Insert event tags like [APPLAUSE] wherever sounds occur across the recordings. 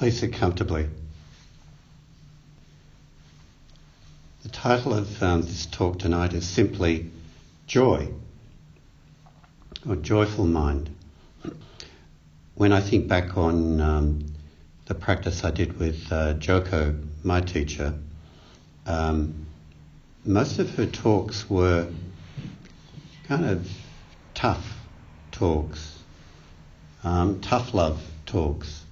Please sit comfortably. The title of um, this talk tonight is simply Joy or Joyful Mind. When I think back on um, the practice I did with uh, Joko, my teacher, um, most of her talks were kind of tough talks, um, tough love talks,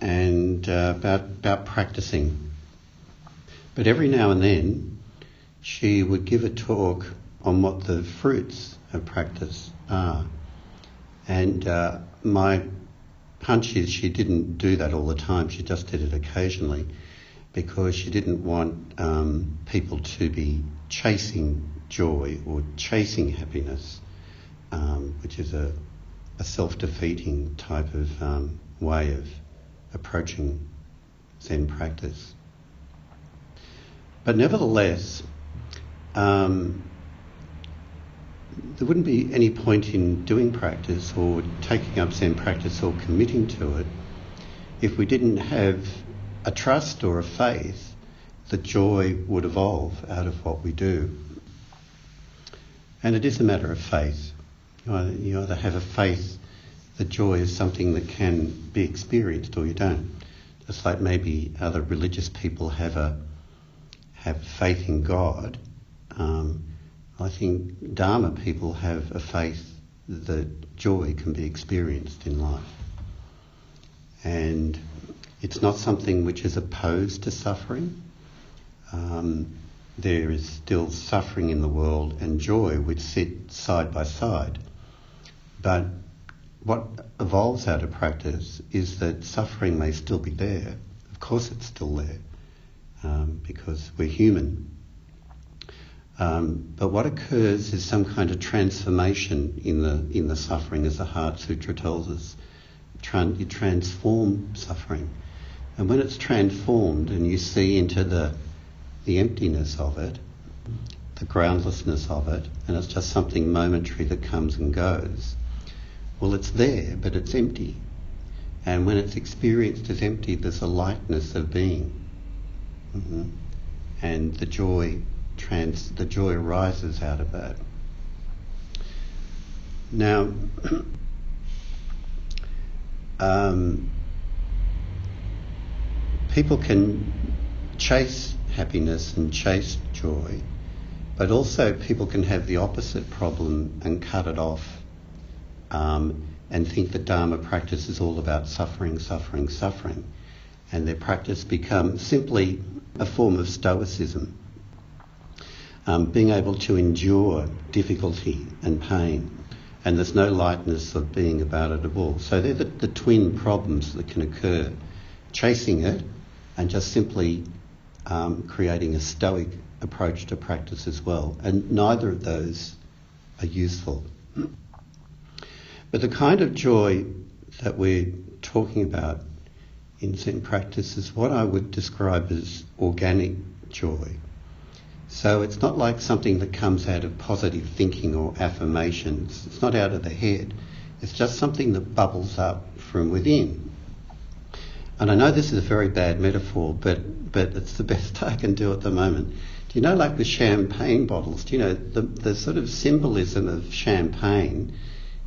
and uh, about about practicing. But every now and then, she would give a talk on what the fruits of practice are, and uh, my hunch is she didn't do that all the time. She just did it occasionally because she didn't want um, people to be chasing joy or chasing happiness, um, which is a, a self-defeating type of um, way of approaching Zen practice. But nevertheless, um, there wouldn't be any point in doing practice or taking up Zen practice or committing to it if we didn't have a trust or a faith that joy would evolve out of what we do. And it is a matter of faith. You either, you either have a faith that joy is something that can be experienced or you don't. Just like maybe other religious people have a have faith in God. Um, I think Dharma people have a faith that joy can be experienced in life. And it's not something which is opposed to suffering. Um, there is still suffering in the world and joy which sit side by side. But what evolves out of practice is that suffering may still be there. Of course, it's still there um, because we're human. Um, but what occurs is some kind of transformation in the in the suffering, as the Heart Sutra tells us. Tran- you transform suffering, and when it's transformed, and you see into the the emptiness of it, the groundlessness of it, and it's just something momentary that comes and goes. Well, it's there, but it's empty. And when it's experienced as empty, there's a lightness of being. Mm-hmm. And the joy trans, the joy arises out of that. Now, [CLEARS THROAT] um, people can chase happiness and chase joy, but also people can have the opposite problem and cut it off um, and think that Dharma practice is all about suffering, suffering, suffering. And their practice becomes simply a form of stoicism um, being able to endure difficulty and pain, and there's no lightness of being about it at all. So they're the, the twin problems that can occur chasing it and just simply um, creating a stoic approach to practice as well. And neither of those are useful. But the kind of joy that we're talking about in Zen practice is what I would describe as organic joy. So it's not like something that comes out of positive thinking or affirmations. It's not out of the head. It's just something that bubbles up from within. And I know this is a very bad metaphor, but, but it's the [LAUGHS] best I can do at the moment. Do you know, like with champagne bottles, do you know, the, the sort of symbolism of champagne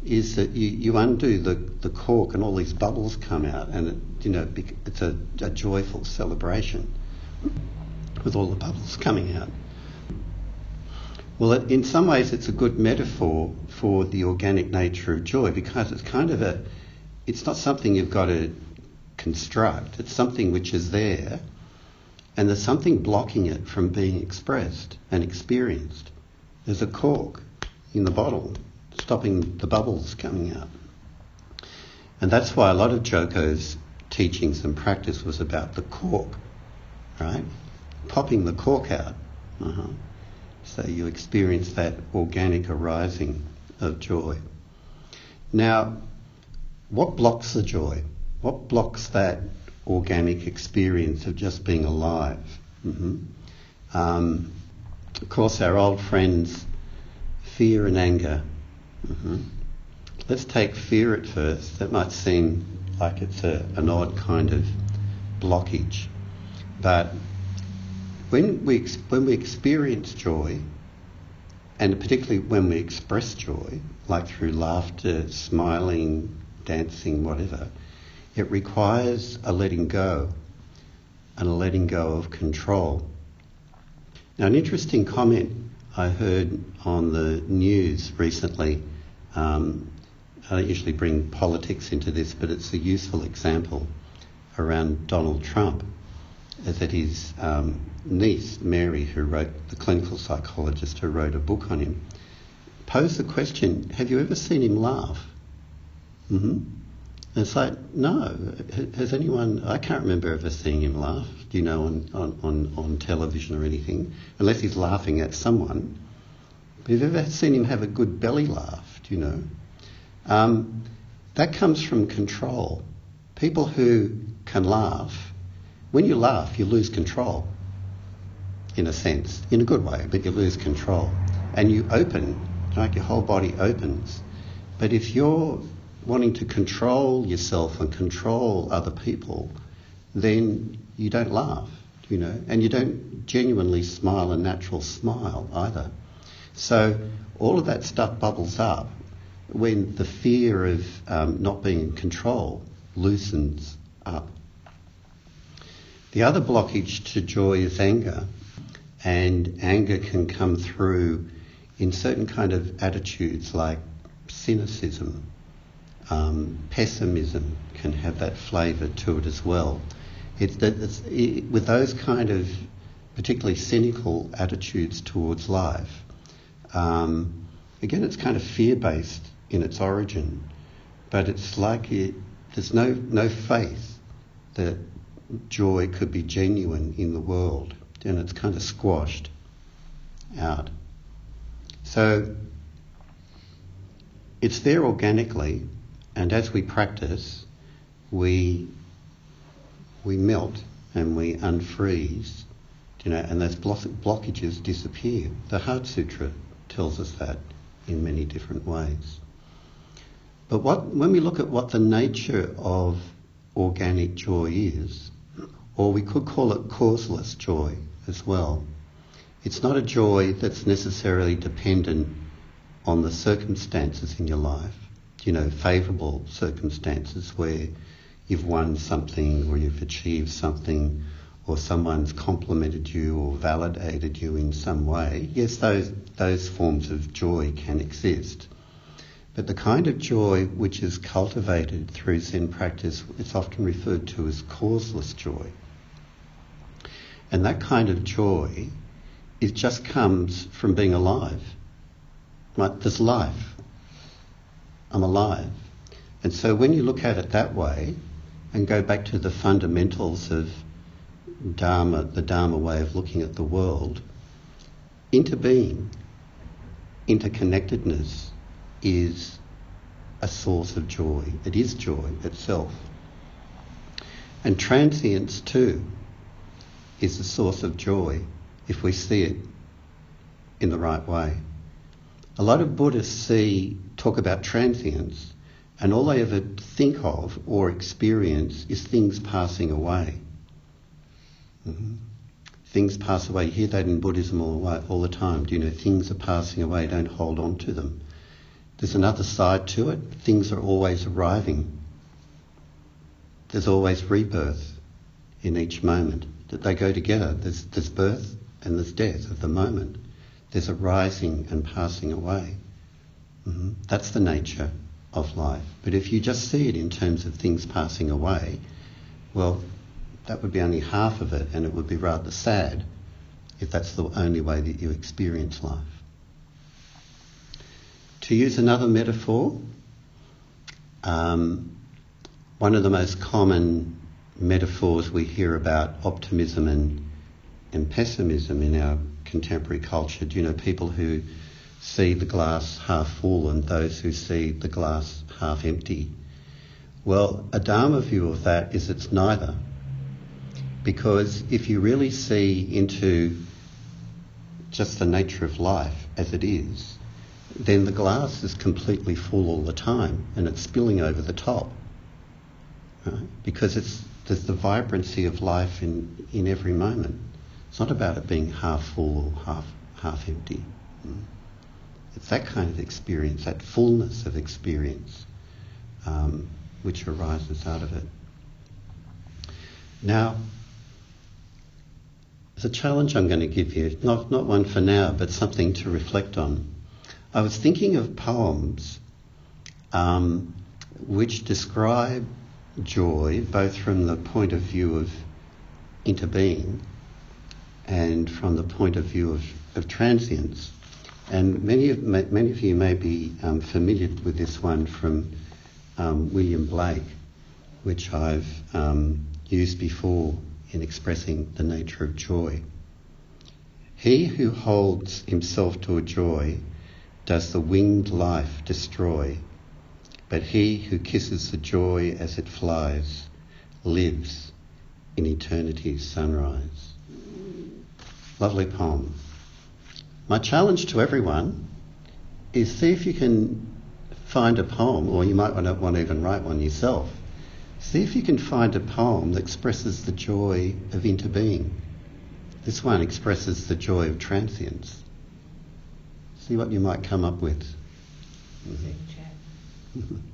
is that you, you undo the, the cork and all these bubbles come out and, it, you know, it's a, a joyful celebration with all the bubbles coming out. Well, in some ways, it's a good metaphor for the organic nature of joy because it's kind of a, it's not something you've got to construct. It's something which is there, and there's something blocking it from being expressed and experienced. There's a cork in the bottle stopping the bubbles coming out. And that's why a lot of Joko's teachings and practice was about the cork, right? Popping the cork out. Uh-huh. So you experience that organic arising of joy. Now, what blocks the joy? What blocks that organic experience of just being alive? Mm-hmm. Um, of course, our old friends, fear and anger. Mm-hmm. Let's take fear at first. That might seem like it's a, an odd kind of blockage. But when we, when we experience joy, and particularly when we express joy, like through laughter, smiling, dancing, whatever, it requires a letting go and a letting go of control. Now, an interesting comment I heard on the news recently. Um, I don't usually bring politics into this, but it's a useful example around Donald Trump. Is that his um, niece, Mary, who wrote, the clinical psychologist who wrote a book on him, posed the question Have you ever seen him laugh? Mm-hmm. And it's like, no. Has anyone, I can't remember ever seeing him laugh, you know, on, on, on, on television or anything, unless he's laughing at someone. But have ever seen him have a good belly laugh, do you know? Um, that comes from control. People who can laugh, when you laugh, you lose control, in a sense, in a good way, but you lose control. And you open, like your whole body opens. But if you're wanting to control yourself and control other people, then you don't laugh, you know, and you don't genuinely smile a natural smile either. So all of that stuff bubbles up when the fear of um, not being in control loosens up. The other blockage to joy is anger, and anger can come through in certain kind of attitudes like cynicism um, pessimism can have that flavour to it as well. It's, it's, it, with those kind of particularly cynical attitudes towards life, um, again, it's kind of fear-based in its origin, but it's like it, there's no, no faith that joy could be genuine in the world, and it's kind of squashed out. So it's there organically, and as we practice, we we melt and we unfreeze, you know, and those blockages disappear. The Heart Sutra tells us that in many different ways. But what, when we look at what the nature of organic joy is, or we could call it causeless joy as well, it's not a joy that's necessarily dependent on the circumstances in your life you know, favourable circumstances where you've won something or you've achieved something or someone's complimented you or validated you in some way, yes, those, those forms of joy can exist. But the kind of joy which is cultivated through Zen practice, it's often referred to as causeless joy. And that kind of joy, it just comes from being alive. Right? There's life. I'm alive. And so when you look at it that way and go back to the fundamentals of Dharma, the Dharma way of looking at the world, interbeing, interconnectedness is a source of joy. It is joy itself. And transience too is a source of joy if we see it in the right way. A lot of Buddhists see talk about transience, and all they ever think of or experience is things passing away. Mm-hmm. Things pass away. You hear that in Buddhism all, all the time. Do you know things are passing away? Don't hold on to them. There's another side to it. Things are always arriving. There's always rebirth in each moment. That they go together. There's, there's birth and there's death of the moment. There's a rising and passing away. Mm-hmm. That's the nature of life. But if you just see it in terms of things passing away, well, that would be only half of it, and it would be rather sad if that's the only way that you experience life. To use another metaphor, um, one of the most common metaphors we hear about optimism and, and pessimism in our contemporary culture. Do you know people who see the glass half full and those who see the glass half empty. Well, a Dharma view of that is it's neither. Because if you really see into just the nature of life as it is, then the glass is completely full all the time and it's spilling over the top. right? Because it's there's the vibrancy of life in, in every moment. It's not about it being half full or half half empty. Mm. It's that kind of experience, that fullness of experience, um, which arises out of it. Now, a challenge I'm going to give you, not, not one for now, but something to reflect on. I was thinking of poems um, which describe joy both from the point of view of interbeing and from the point of view of, of transience. And many of, many of you may be um, familiar with this one from um, William Blake, which I've um, used before in expressing the nature of joy. He who holds himself to a joy does the winged life destroy, but he who kisses the joy as it flies lives in eternity's sunrise. Lovely poem. My challenge to everyone is see if you can find a poem, or you might to, want to even write one yourself. See if you can find a poem that expresses the joy of interbeing. This one expresses the joy of transience. See what you might come up with. Mm-hmm. [LAUGHS]